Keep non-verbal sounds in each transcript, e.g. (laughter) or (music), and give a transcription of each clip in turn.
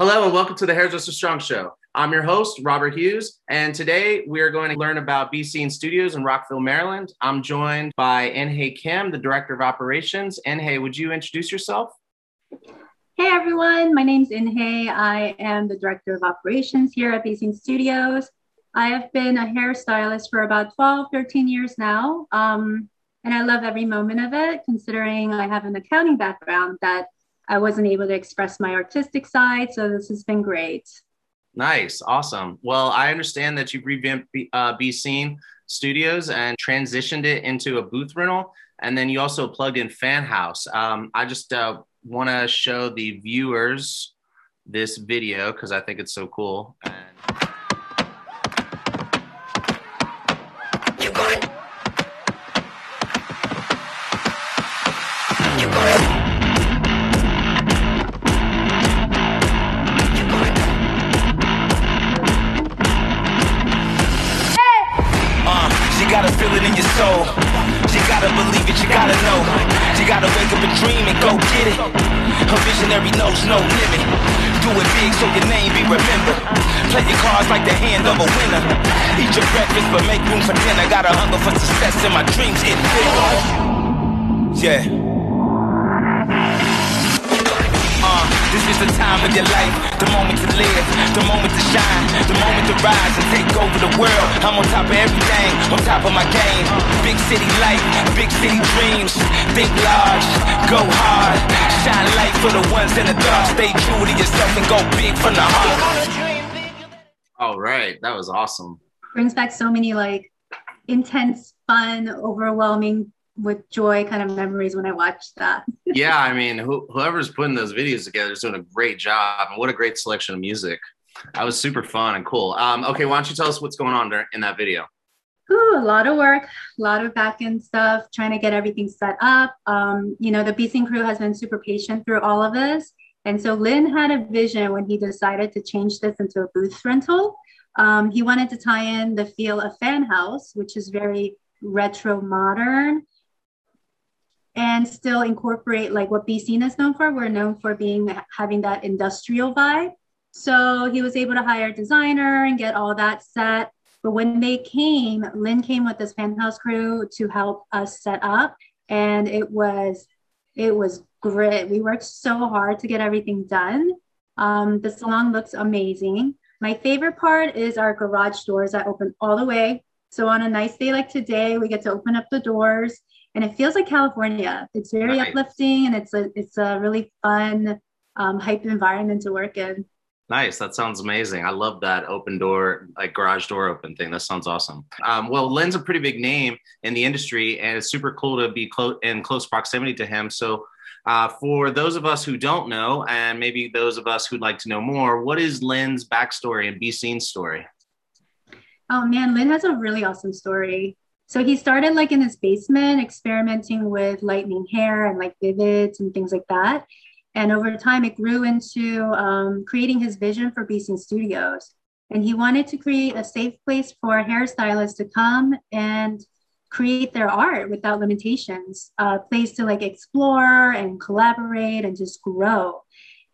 Hello and welcome to the Hairdresser Strong Show. I'm your host, Robert Hughes, and today we are going to learn about Seen Studios in Rockville, Maryland. I'm joined by Inhye Kim, the Director of Operations. Inhye, would you introduce yourself? Hey everyone, my name's Inhye. I am the Director of Operations here at Seen Studios. I have been a hairstylist for about 12, 13 years now. Um, and I love every moment of it, considering I have an accounting background that I wasn't able to express my artistic side. So this has been great. Nice. Awesome. Well, I understand that you've revamped Be, uh, Bescene Studios and transitioned it into a booth rental. And then you also plugged in Phanhause. Um, I just uh, want to show the viewers this video because I think it's so cool. And it. A visionary knows no limit. Do it big so your name be remembered. Play your cards like the hand of a winner. Eat your breakfast, but make room for dinner. Got a hunger for success and my dreams get bigger. Yeah. This is the time of your life, the moment to live, the moment to shine, the moment to rise and take over the world. I'm on top of everything, on top of my game. Big city life, big city dreams. Think large, go hard, shine light for the ones in the dark. Stay true to yourself and go big from the heart. All right, that was awesome. Brings back so many like intense, fun, overwhelming with joy kind of memories when I watched that. yeah, I mean, whoever's putting those videos together is doing a great job, and what a great selection of music. That was super fun and cool. Um, okay, why don't you tell us what's going on in that video? Ooh, a lot of work, a lot of back end stuff, trying to get everything set up. Um, you know, the Bescene crew has been super patient through all of this. And so Linh had a vision when he decided to change this into a booth rental. Um, he wanted to tie in the feel of Phanhause, which is very retro modern, and still incorporate like what Seen is known for. We're known for being having that industrial vibe. So he was able to hire a designer and get all that set. But when they came, Linh came with this Phanhause crew to help us set up. And it was it was great. We worked so hard to get everything done. Um, the salon looks amazing. My favorite part is our garage doors that open all the way. So on a nice day like today, we get to open up the doors and it feels like California. It's very nice. uplifting and it's a it's a really fun, um, hype environment to work in. Nice. That sounds amazing. I love that open door, like garage door open thing. That sounds awesome. Um, well, Linh's a pretty big name in the industry, and it's super cool to be close in close proximity to him. So, uh, for those of us who don't know, and maybe those of us who'd like to know more, what is Linh's backstory and Bescene story? Oh man, Linh has a really awesome story. So he started like in his basement experimenting with lightning hair and like vivids and things like that. And over time, it grew into um, creating his vision for Bescene Studios. And he wanted to create a safe place for hairstylists to come and create their art without limitations, a place to like explore and collaborate and just grow.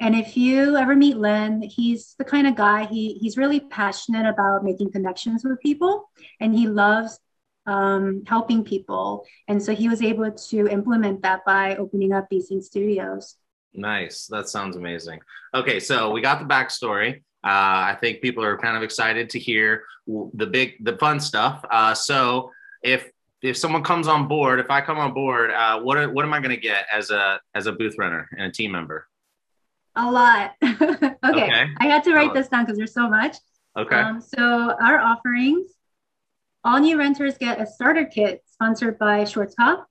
And if you ever meet Linh, he's the kind of guy, he, he's really passionate about making connections with people and he loves um, helping people. And so he was able to implement that by opening up Bescene Studios. Nice. That sounds amazing. Okay, so we got the backstory. Uh, I think people are kind of excited to hear the big, the fun stuff. Uh, so if if someone comes on board, if I come on board, uh, what are, what am I going to get as a as a booth runner and a team member? A lot. (laughs) okay. okay. I had to write this down because there's so much. Okay. Um, so our offerings all new renters get a starter kit sponsored by Schwarzkopf.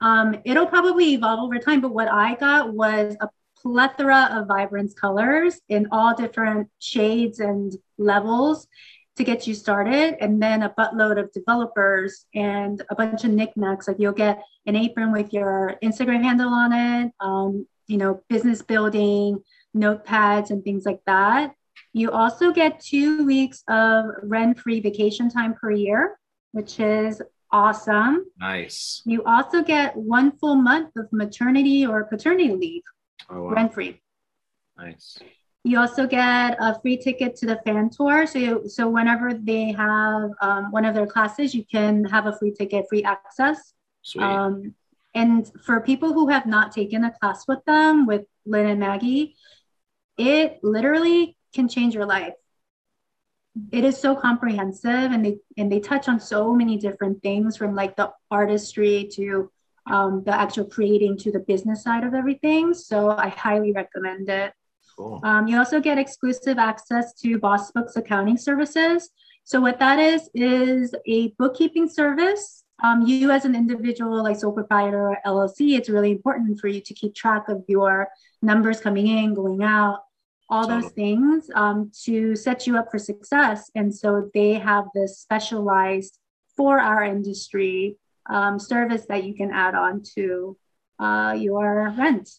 Um, it'll probably evolve over time, but what I got was a plethora of vibrance colors in all different shades and levels to get you started, and then a buttload of developers and a bunch of knickknacks. Like you'll get an apron with your Instagram handle on it, um, you know, business building, notepads, and things like that. You also get two weeks of rent free vacation time per year, which is awesome. Nice. You also get one full month of maternity or paternity leave, oh, wow. rent free. Nice. You also get a free ticket to the Phan Tour. So, you, so whenever they have um, one of their classes, you can have a free ticket, free access. Sweet. Um, and for people who have not taken a class with them, with Linh and Maggie, it literally can change your life. It is so comprehensive and they and they touch on so many different things from like the artistry to um, the actual creating to the business side of everything. So I highly recommend it. cool. Um, you also get exclusive access to Boss Books accounting services. So what that is is a bookkeeping service. Um, you as an individual, like sole proprietor or LLC, it's really important for you to keep track of your numbers coming in, going out, all those things um, to set you up for success. And so they have this specialized for our industry um, service that you can add on to uh, your rent.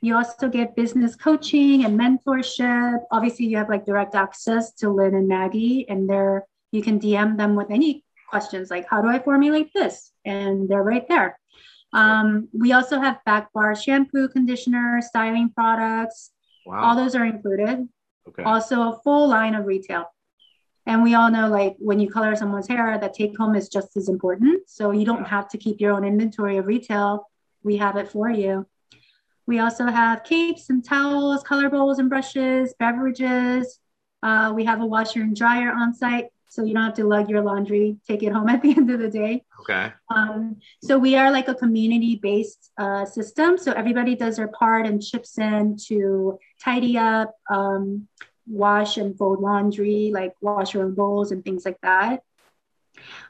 You also get business coaching and mentorship. Obviously, you have like direct access to Linh and Maggie, and they're you can DM them with any questions like, "How do I formulate this?" And they're right there. Um, we also have back bar shampoo, conditioner, styling products. All those are included. Okay. Also, a full line of retail. And we all know, like, when you color someone's hair, that take home is just as important. So you don't have to keep your own inventory of retail. We have it for you. We also have capes and towels, color bowls and brushes, beverages. Uh, we have a washer and dryer on site. So you don't have to lug your laundry, take it home at the (laughs) end of the day. Okay. Um, so we are like a community-based uh, system. So everybody does their part and chips in to tidy up, um, wash and fold laundry, like wash your own bowls and things like that.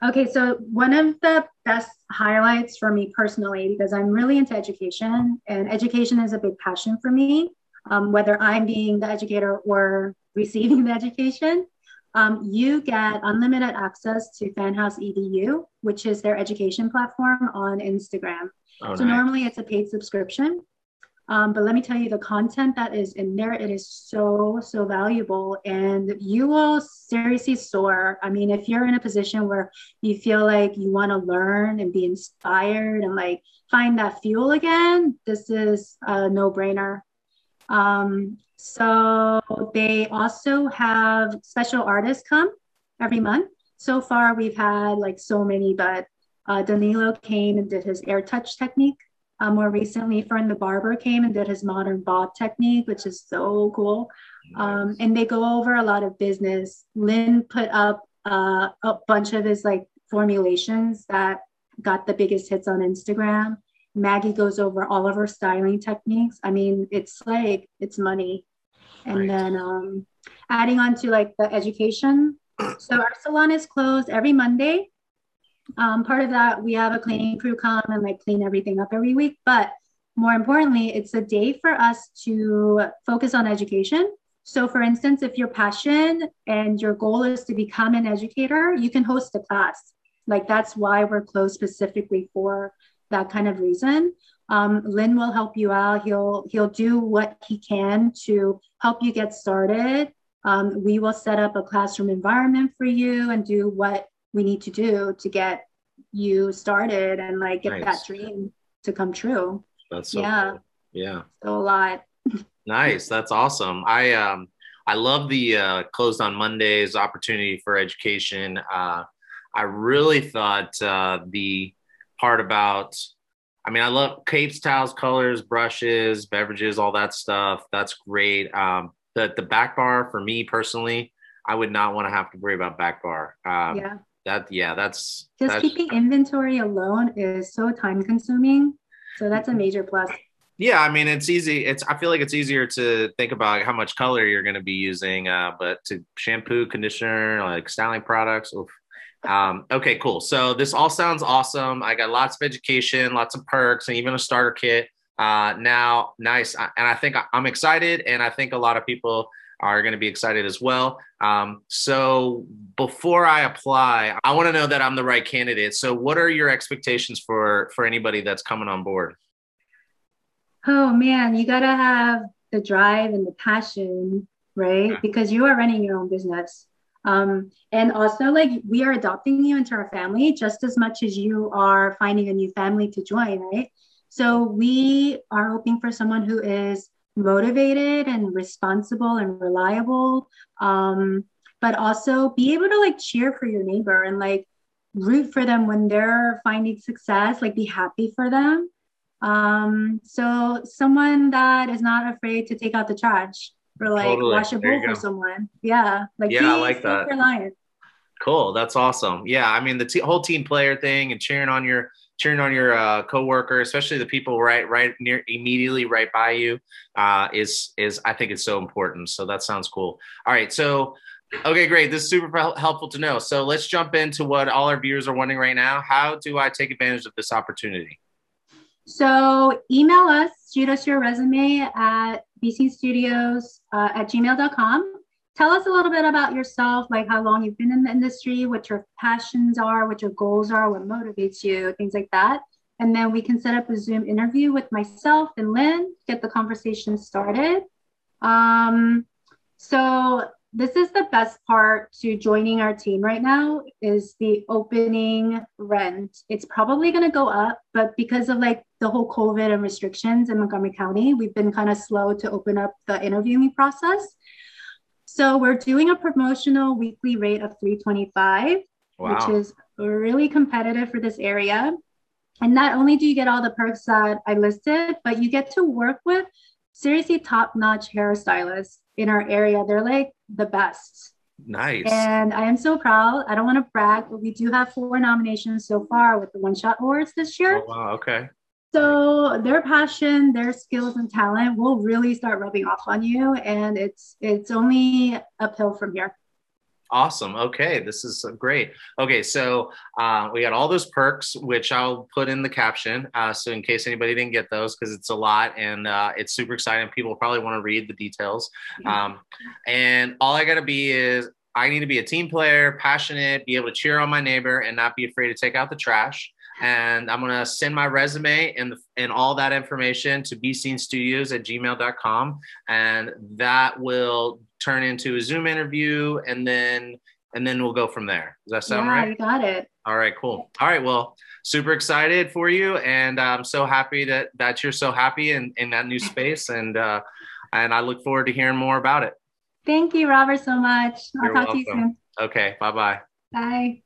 Okay, so one of the best highlights for me personally, because I'm really into education and education is a big passion for me, um, whether I'm being the educator or (laughs) receiving the education. Um, you get unlimited access to Phanhause EDU, which is their education platform on Instagram. Oh, So nice. normally it's a paid subscription. Um, but let me tell you, the content that is in there, it is so, so valuable and you will seriously soar. I mean, if you're in a position where you feel like you want to learn and be inspired and like find that fuel again, this is a no brainer. Um, so they also have special artists come every month. So far, we've had like so many, but uh, Danilo came and did his AirTouch technique. Uh, more recently, Fern the barber came and did his modern bob technique, which is so cool. Um, and they go over a lot of business. Linh put up uh, a bunch of his like formulations that got the biggest hits on Instagram. Maggie goes over all of her styling techniques. I mean, it's like it's money. And Right. then um, adding on to like the education. So our salon is closed every Monday. Um, part of that, we have a cleaning crew come and like clean everything up every week. But more importantly, it's a day for us to focus on education. So, for instance, if your passion and your goal is to become an educator, you can host a class. Like that's why we're closed specifically for that kind of reason. Um, Linh will help you out. He'll he'll do what he can to help you get started. Um, we will set up a classroom environment for you and do what we need to do to get you started and like get Nice. that dream to come true. That's so yeah. cool. Yeah. So a lot. (laughs) Nice. That's awesome. I um I love the uh, closed on Mondays opportunity for education. Uh, I really thought uh, the part about I mean I love capes, towels, colors, brushes, beverages, all that stuff. That's great. Um, the the back bar for me personally, I would not want to have to worry about back bar. Um, yeah. That yeah, that's Just that's, keeping inventory alone is so time consuming. So that's a major plus. Yeah, I mean it's easy. It's I feel like it's easier to think about how much color you're going to be using, uh, but to shampoo, conditioner, like styling products. Oof. Um, okay, cool. So this all sounds awesome. I got lots of education, lots of perks, and even a starter kit. Uh, now, nice, and I think I'm excited, and I think a lot of people are going to be excited as well. Um, so before I apply, I want to know that I'm the right candidate. So what are your expectations for for anybody that's coming on board? Oh man, you gotta have the drive and the passion, right? Yeah. Because you are running your own business. Um, and also, like, we are adopting you into our family just as much as you are finding a new family to join, right? So we are hoping for someone who is motivated and responsible and reliable. Um, but also be able to like cheer for your neighbor and like root for them when they're finding success, like be happy for them. Um, so someone that is not afraid to take out the trash or like totally. wash a bowl for someone. Yeah. Like yeah, I like that. Reliant. Cool. That's awesome. Yeah. I mean, the t- whole team player thing and cheering on your cheering on your uh, coworker, especially the people right right near immediately right by you, uh, is is I think it's so important. So that sounds cool. All right, so okay, great. This is super helpful to know. So let's jump into what all our viewers are wondering right now. How do I take advantage of this opportunity? So email us, shoot us your resume at bescenestudios uh, at gmail.com tell us a little bit about yourself, like how long you've been in the industry, what your passions are, what your goals are, what motivates you, things like that. And then we can set up a Zoom interview with myself and Linh, get the conversation started. Um, so this is the best part to joining our team right now is the opening rent. It's probably going to go up, but because of like the whole COVID and restrictions in Montgomery County, we've been kind of slow to open up the interviewing process. So we're doing a promotional weekly rate of 325, wow. which is really competitive for this area. And not only do you get all the perks that I listed, but you get to work with seriously top-notch hairstylists in our area. They're like the best. Nice. And I am so proud. I don't want to brag, but we do have four nominations so far with the One Shot Awards this year. Oh, wow. Okay. So their passion, their skills and talent will really start rubbing off on you, and it's it's only uphill from here. Awesome. Okay, this is great. Okay, so uh, we got all those perks, which I'll put in the caption. Uh, so in case anybody didn't get those, because it's a lot and uh, it's super exciting. People probably want to read the details. Um, and all I got to be is I need to be a team player, passionate, be able to cheer on my neighbor, and not be afraid to take out the trash and I'm gonna send my resume and and all that information to bescenestudios at gmail.com, and that will turn into a Zoom interview, and then and then we'll go from there. Does that sound yeah, right? you got it. All right, cool. All right, well, super excited for you, and I'm so happy that that you're so happy in in that new space, and uh, and I look forward to hearing more about it. Thank you, Robert, so much. I'll you're talk welcome. to you soon. Okay, bye-bye. Bye.